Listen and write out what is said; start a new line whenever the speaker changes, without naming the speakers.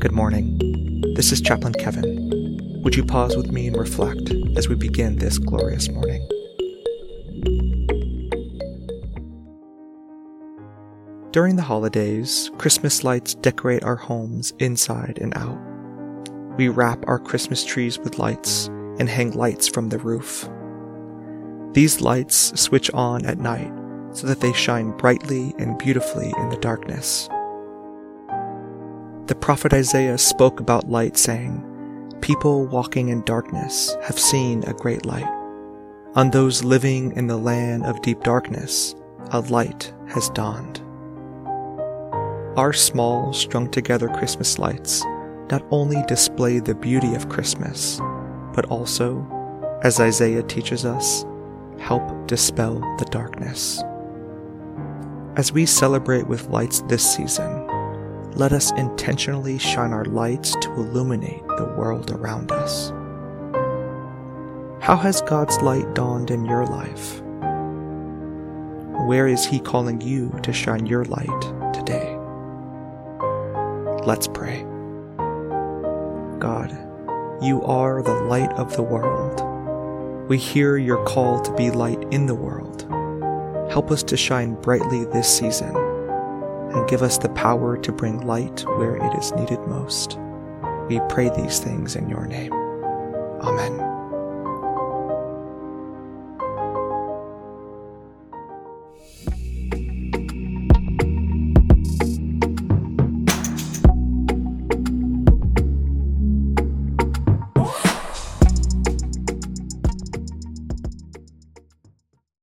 Good morning. This is Chaplain Kevin. Would you pause with me and reflect as we begin this glorious morning? During the holidays, Christmas lights decorate our homes inside and out. We wrap our Christmas trees with lights and hang lights from the roof. These lights switch on at night so that they shine brightly and beautifully in the darkness. The prophet Isaiah spoke about light, saying, People walking in darkness have seen a great light. On those living in the land of deep darkness, a light has dawned. Our small, strung together Christmas lights not only display the beauty of Christmas, but also, as Isaiah teaches us, help dispel the darkness. As we celebrate with lights this season, let us intentionally shine our lights to illuminate the world around us. How has God's light dawned in your life? Where is He calling you to shine your light today? Let's pray. God, you are the light of the world. We hear your call to be light in the world. Help us to shine brightly this season and give us the power to bring light where it is needed most. We pray these things in your name. Amen.